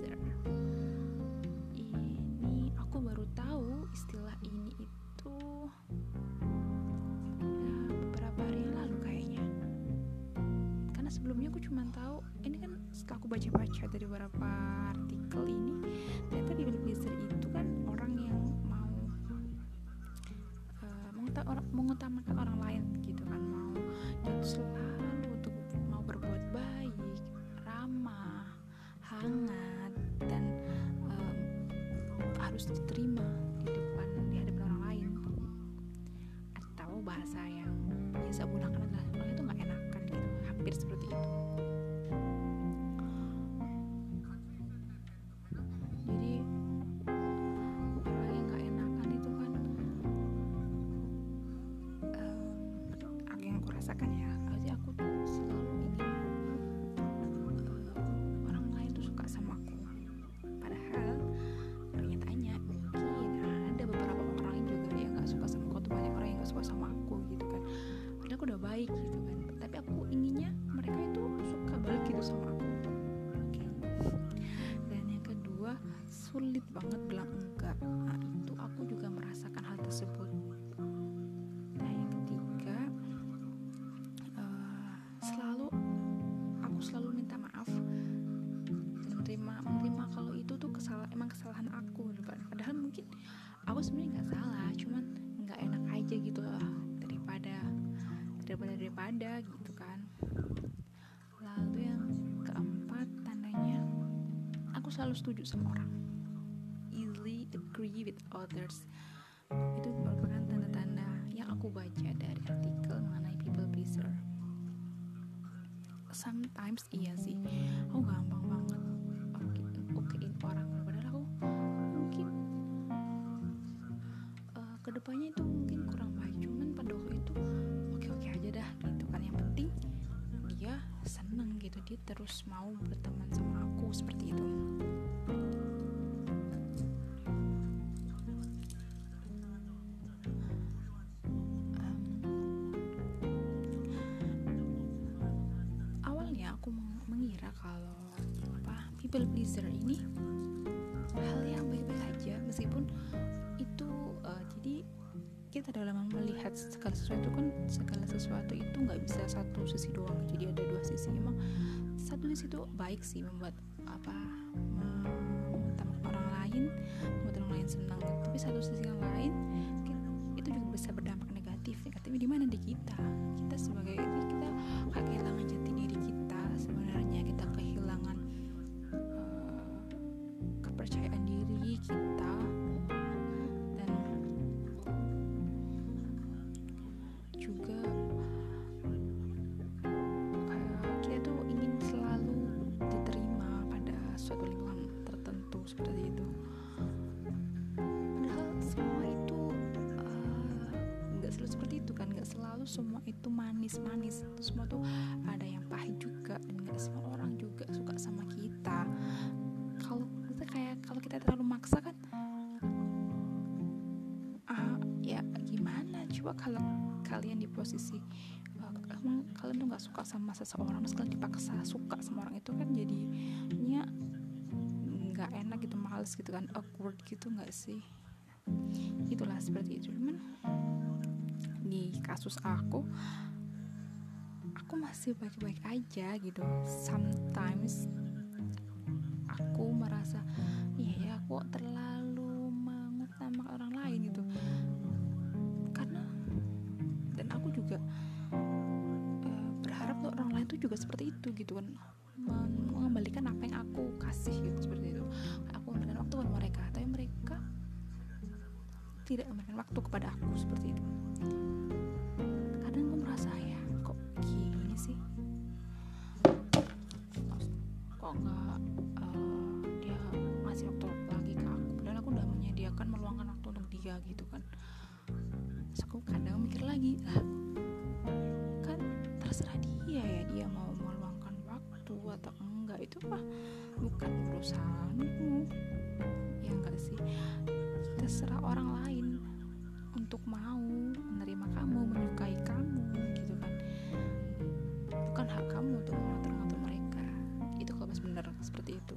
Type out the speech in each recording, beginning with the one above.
pleaser ini aku baru tahu istilah ini itu ya, beberapa hari lalu kayaknya. Karena sebelumnya aku cuma tahu ini kan aku baca-baca dari beberapa artikel ini ternyata people pleaser itu rasakan ya. Aku tuh selalu ingin eh, orang lain tuh suka sama aku. Padahal pernyataannya mungkin ada beberapa orang juga yang nggak suka sama aku tuh banyak orang yang nggak suka sama aku gitu kan. Padahal aku udah baik gitu daripada gitu kan. Lalu yang keempat tandanya aku selalu setuju sama orang. Easily agree with others. Itu merupakan tanda-tanda yang aku baca dari artikel mengenai people pleaser. Sometimes iya sih. Aku gampang terus mau berteman sama aku seperti itu. Awalnya aku meng- mengira kalau apa people pleaser ini hal yang baik-baik aja meskipun itu eh, jadi kita dalam melihat segala sesuatu kan segala sesuatu itu nggak bisa satu sisi doang jadi ada dua sisi emang satu sisi itu baik sih membuat apa mengutamakan orang lain membuat orang lain senang. Tapi satu sisi yang lain itu juga bisa berdampak negatif negatifnya di mana? Di kita. Kita sebagai kita kayak kehilangan jati diri kita sebenarnya. Kita kehilangan itu kan. Nggak selalu semua itu manis-manis. Itu semua tuh ada yang pahit juga. Dan nggak semua orang juga suka sama kita. Kalau kita kayak kalau kita terlalu maksa kan ah ya gimana? Coba kalau kalian di posisi uh, emang kalian tuh nggak suka sama seseorang terus kalian dipaksa suka sama orang itu kan jadinya nggak enak gitu males gitu kan awkward gitu nggak sih? Itulah seperti itu. Cuman di kasus aku aku masih baik-baik aja gitu. Sometimes aku merasa iya ya aku terlalu mengutamakan orang lain gitu. Karena dan aku juga eh, berharap tuh orang lain tuh juga seperti itu gitu kan. Men- mengembalikan apa yang aku kasih gitu seperti itu. Aku memberikan waktu kepada mereka tapi mereka tidak memberikan waktu kepada aku seperti itu kok nggak eh, dia ngasih waktu lagi ke aku. Aku aku udah menyediakan meluangkan waktu untuk dia gitu kan. Terus aku kadang mikir lagi lah kan terserah dia ya dia mau meluangkan waktu atau enggak. Itu mah bukan urusanmu. Ya enggak sih? Terserah orang lain untuk mau menerima kamu menyukai kamu gitu kan. Bukan hak kamu untuk mengatur-ngatur seperti itu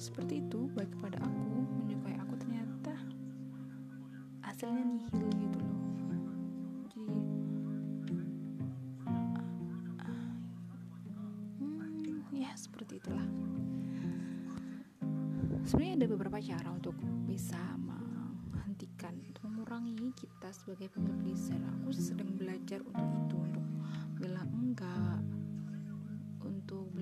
seperti itu baik kepada aku menyukai aku ternyata hasilnya nihil gitu loh. Jadi hmm, ya seperti itulah. Sebenarnya ada beberapa cara untuk bisa menghentikan untuk mengurangi kita sebagai people pleaser aku sedang belajar untuk itu untuk bilang enggak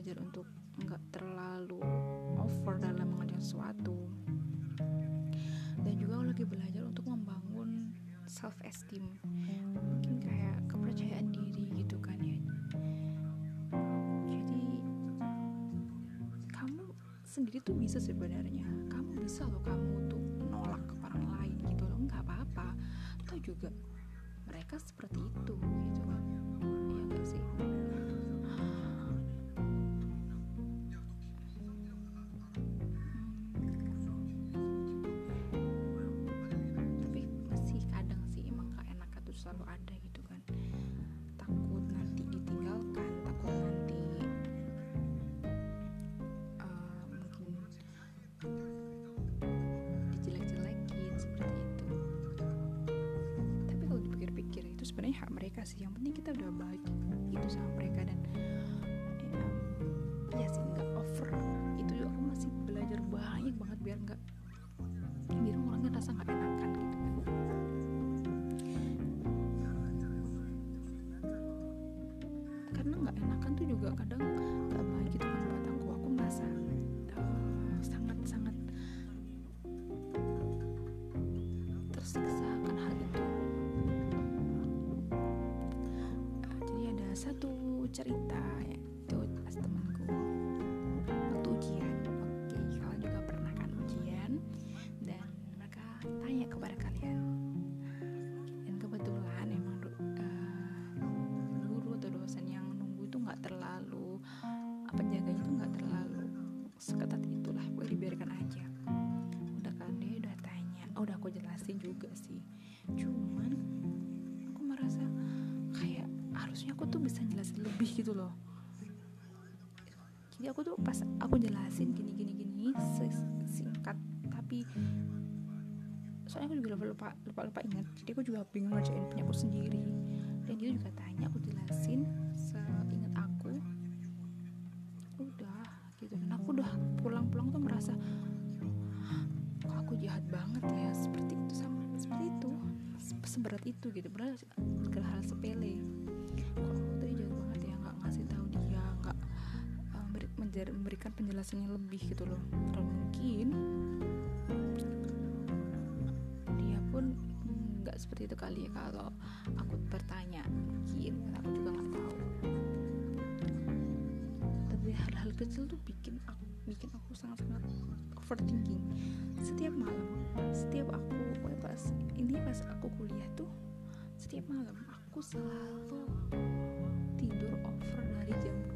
belajar untuk enggak terlalu over dalam mengerjakan sesuatu. Dan juga lagi belajar untuk membangun self esteem mungkin kayak kepercayaan diri gitu kan ya. Jadi kamu sendiri tuh bisa sebenarnya. Kamu bisa loh kamu tuh nolak ke orang lain gitu loh. Nggak apa-apa. Atau juga mereka seperti itu gitu selalu ada gitu kan. Takut nanti ditinggalkan takut nanti uh, mungkin dijelek-jelekin seperti itu. Tapi kalau dipikir-pikir itu sebenarnya hak mereka sih. Yang penting kita udah baik itu sama mereka dan ya, ya sih nggak over. Itu juga aku masih belajar banyak banget biar nggak nggak enakan tuh juga kadang nggak baik gitu kan buat aku. Aku merasa sangat sangat tersiksa akan hal itu. Eh, jadi ada satu cerita lebih gitu loh. Jadi aku tuh pas aku jelasin gini gini gini singkat tapi soalnya aku juga lupa lupa lupa, lupa ingat. Jadi aku juga bingung ngerjain punya aku sendiri. Dan dia juga tanya aku jelasin seingat aku. Udah gitu. Dan aku udah pulang-pulang tuh merasa kok aku jahat banget ya? Seperti itu sama seperti itu. Se- seberat itu gitu. Padahal hal sepele. Kok aku tadi jahat banget ngasih tahu dia nggak uh, memberikan penjelasannya lebih gitu loh. Dan mungkin dia pun nggak seperti itu kali ya kalau aku bertanya. Mungkin aku juga nggak tahu. Tapi hal-hal kecil tuh bikin aku bikin aku sangat-sangat overthinking. Setiap malam setiap aku pas ini pas aku kuliah tuh setiap malam aku selalu over dari jam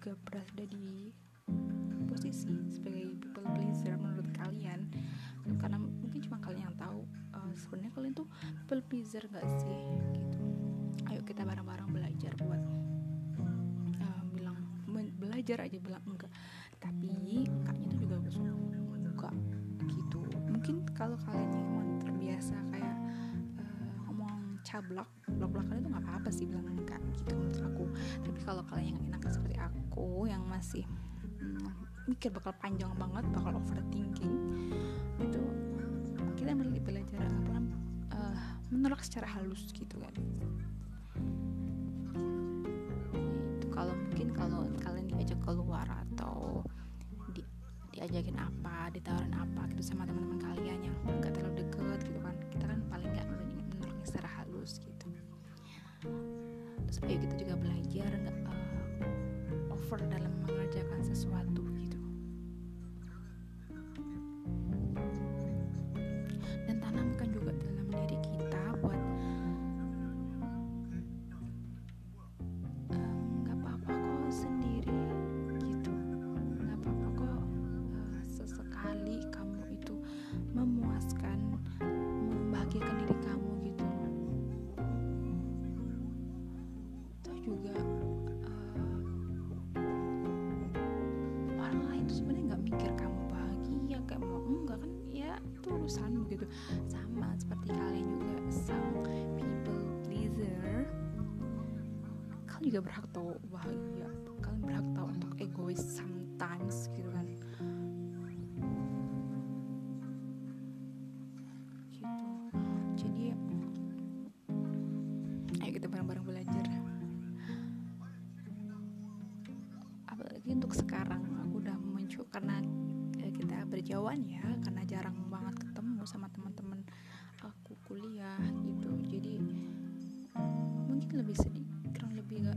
juga berada di posisi sebagai people pleaser menurut kalian. Karena mungkin cuma kalian yang tahu uh, sebenarnya kalian tuh people pleaser gak sih? Gitu. Ayo kita bareng-bareng belajar buat uh, bilang belajar aja bilang enggak. Tapi kaknya tuh juga harus enggak gitu. Mungkin kalau kalian yang terbiasa kayak uh, ngomong cablak blok-blokan itu nggak apa-apa sih bilang enggak gitu aku. Tapi kalau kalian yang enak seperti aku yang masih hmm, mikir bakal panjang banget bakal overthinking itu kita belajar apa uh, menolak secara halus gitu kan. Itu kalau mungkin kalau kalian diajak keluar atau di, diajakin apa ditawarin apa gitu sama teman-teman kalian yang nggak terlalu deket gitu kan kita kan paling nggak menolaknya secara halus gitu. Terus ayo kita juga belajar nggak uh, over dalam mengerjakan sesuatu gitu sama seperti kalian juga sang people pleaser. Kalian juga berhak tahu bahagia kalian berhak tahu untuk egois sometimes gitu kan. Gitu. Untuk sekarang aku udah muncul karena eh, kita berjauhan ya karena jarang banget ketemu sama teman-teman aku kuliah gitu. Jadi mungkin lebih sedih kurang lebih gak,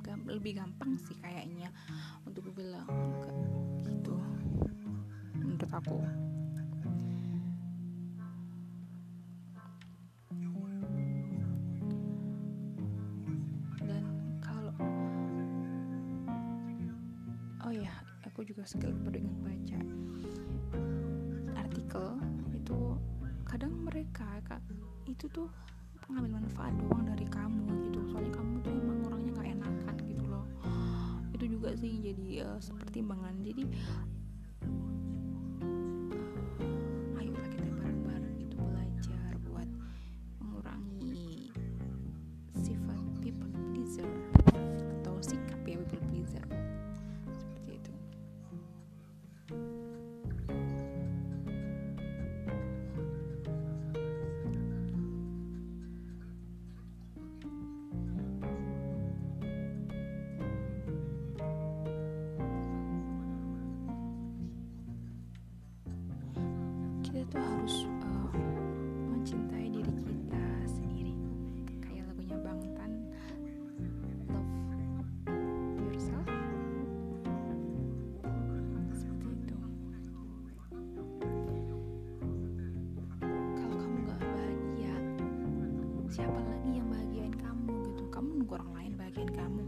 gak lebih gampang sih kayaknya untuk bilang enggak gitu menurut aku. Dan kalau oh ya aku juga sekali baru ingat baca mereka kak itu tuh ngambil manfaat doang dari kamu gitu. Soalnya kamu tuh emang orangnya nggak enakan gitu loh. Itu juga sih jadi uh, seperti timbangan jadi kamu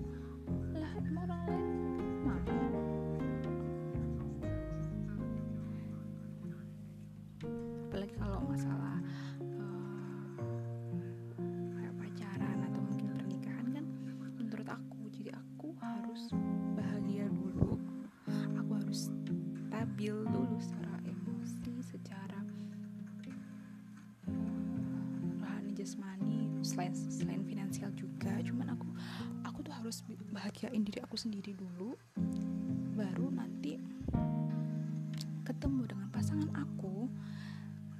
harus bahagiain diri aku sendiri dulu baru nanti ketemu dengan pasangan aku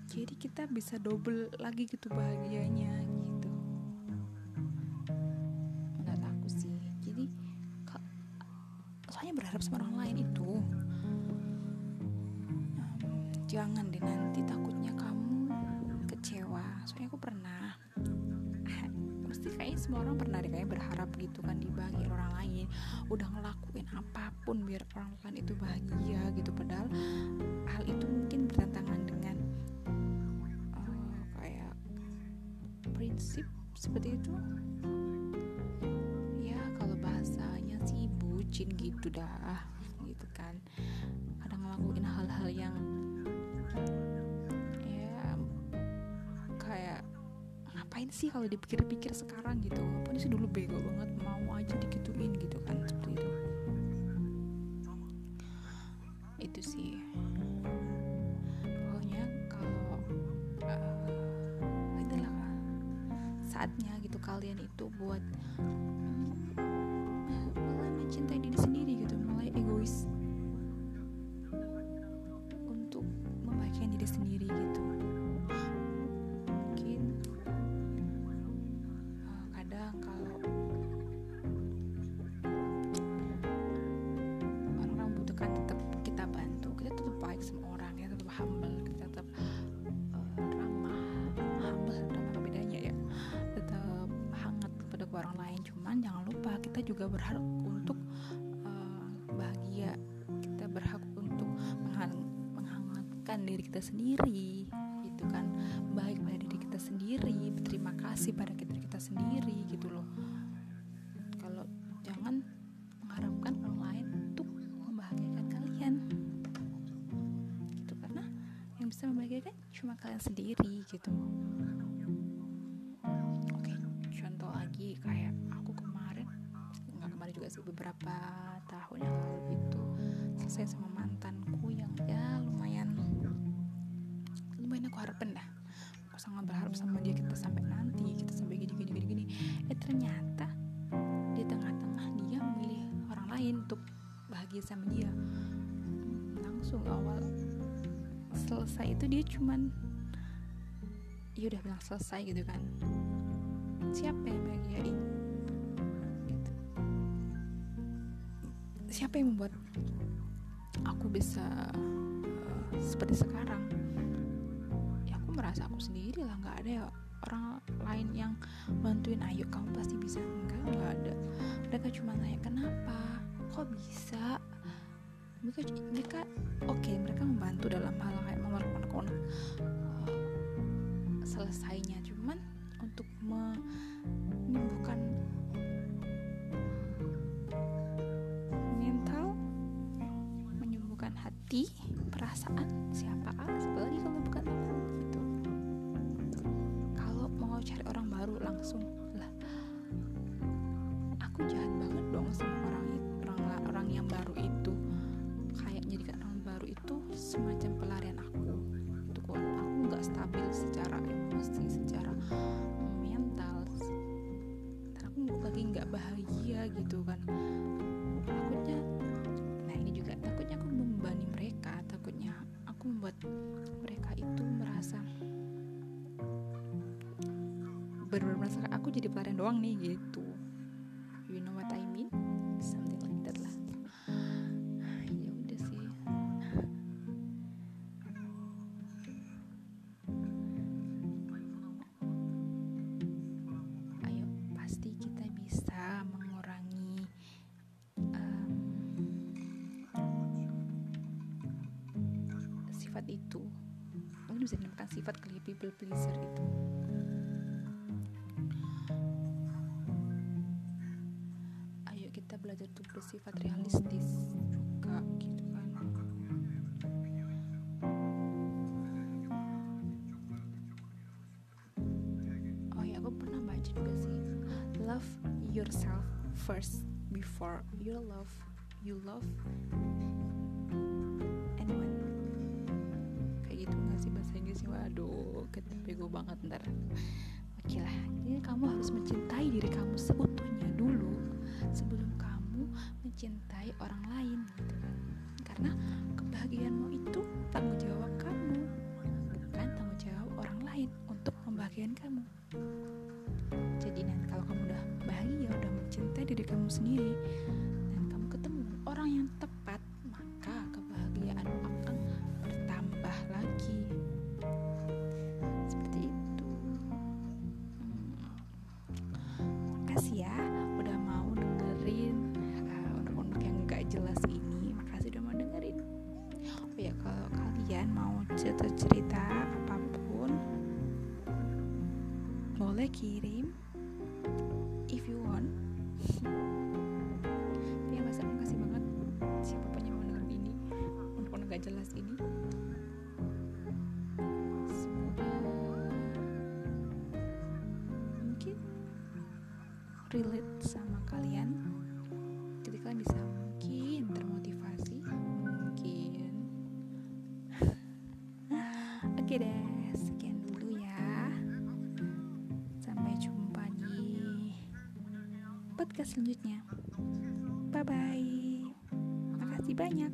jadi kita bisa double lagi gitu bahagianya gitu. Menurut aku sih jadi soalnya berharap sama orang lain itu. Jangan deh nanti takutnya kamu kecewa. Soalnya aku pernah kayaknya semua orang pernah deh kayak berharap gitu kan dibagi orang lain. Udah ngelakuin apa pun biar orang lain itu bahagia gitu. Padahal hal itu mungkin bertentangan dengan uh, kayak prinsip seperti itu. Ya kalau bahasanya sih bucin gitu dah gitu kan. Kadang ngelakuin hal-hal yang ngapain sih kalau dipikir-pikir sekarang gitu? Ngapain sih dulu bego banget mau aja dikituin gitu kan seperti itu. Itu sih. Pokoknya kalau uh, itulah saatnya gitu kalian itu buat mulai mencintai diri orang lain. Cuman jangan lupa kita juga berhak untuk uh, bahagia. Kita berhak untuk menghan- menghangatkan diri kita sendiri gitu kan. Baik pada diri kita sendiri berterima kasih pada diri kita sendiri gitu loh. Kalau jangan mengharapkan orang lain untuk membahagiakan kalian. Gitu karena yang bisa membahagiakan cuma kalian sendiri gitu beberapa tahun yang lalu itu selesai sama mantanku yang ya lumayan lumayan aku harapin dah. Aku sangat berharap sama dia kita sampai nanti kita sampai gini gini gini gini. Eh ternyata di tengah-tengah dia memilih orang lain untuk bahagia sama dia. Langsung awal selesai itu dia cuman ya udah bilang selesai gitu kan. Siapa yang bahagiain siapa yang membuat aku bisa uh, seperti sekarang? Ya aku merasa aku sendiri lah nggak ada ya orang lain yang bantuin ayo kamu pasti bisa. Enggak nggak ada. Mereka cuma nanya kenapa? Kok bisa? Mereka mereka oke mereka membantu dalam hal kayak melakukan uh, selesainya. Cuman untuk menyembuhkan hati perasaan siapa siapa lagi kalau bukan aku gitu. Kalau mau cari orang baru langsung lah. Aku jahat banget dong sama orang orang orang yang baru itu. Kayak menjadikan orang baru itu semacam pelarian aku. Kok aku nggak stabil secara emosi secara mental. Dan aku lagi nggak bahagia gitu kan benar-benar merasa aku jadi pelarian doang nih gitu. You know what I mean? Something like that lah. Ya udah sih. Ayo pasti kita bisa mengurangi em, sifat itu. Mungkin bisa dinamakan sifat kali people pleaser itu bersifat realistis juga gitu kan. Oh ya aku pernah baca juga sih. Love yourself first before you love you love anyone. Kayak gitu nggak sih bahasa Inggrisnya? Waduh kita bego banget ntar. Oke lah jadi kamu harus mencintai diri kamu seutuhnya mencintai orang lain gitu kan. Karena kebahagiaanmu itu tanggung jawab kamu bukan tanggung jawab orang lain untuk membahagiakan kamu. Jadi nanti kalau kamu udah bahagia udah mencintai diri kamu sendiri boleh selanjutnya. Bye bye makasih banyak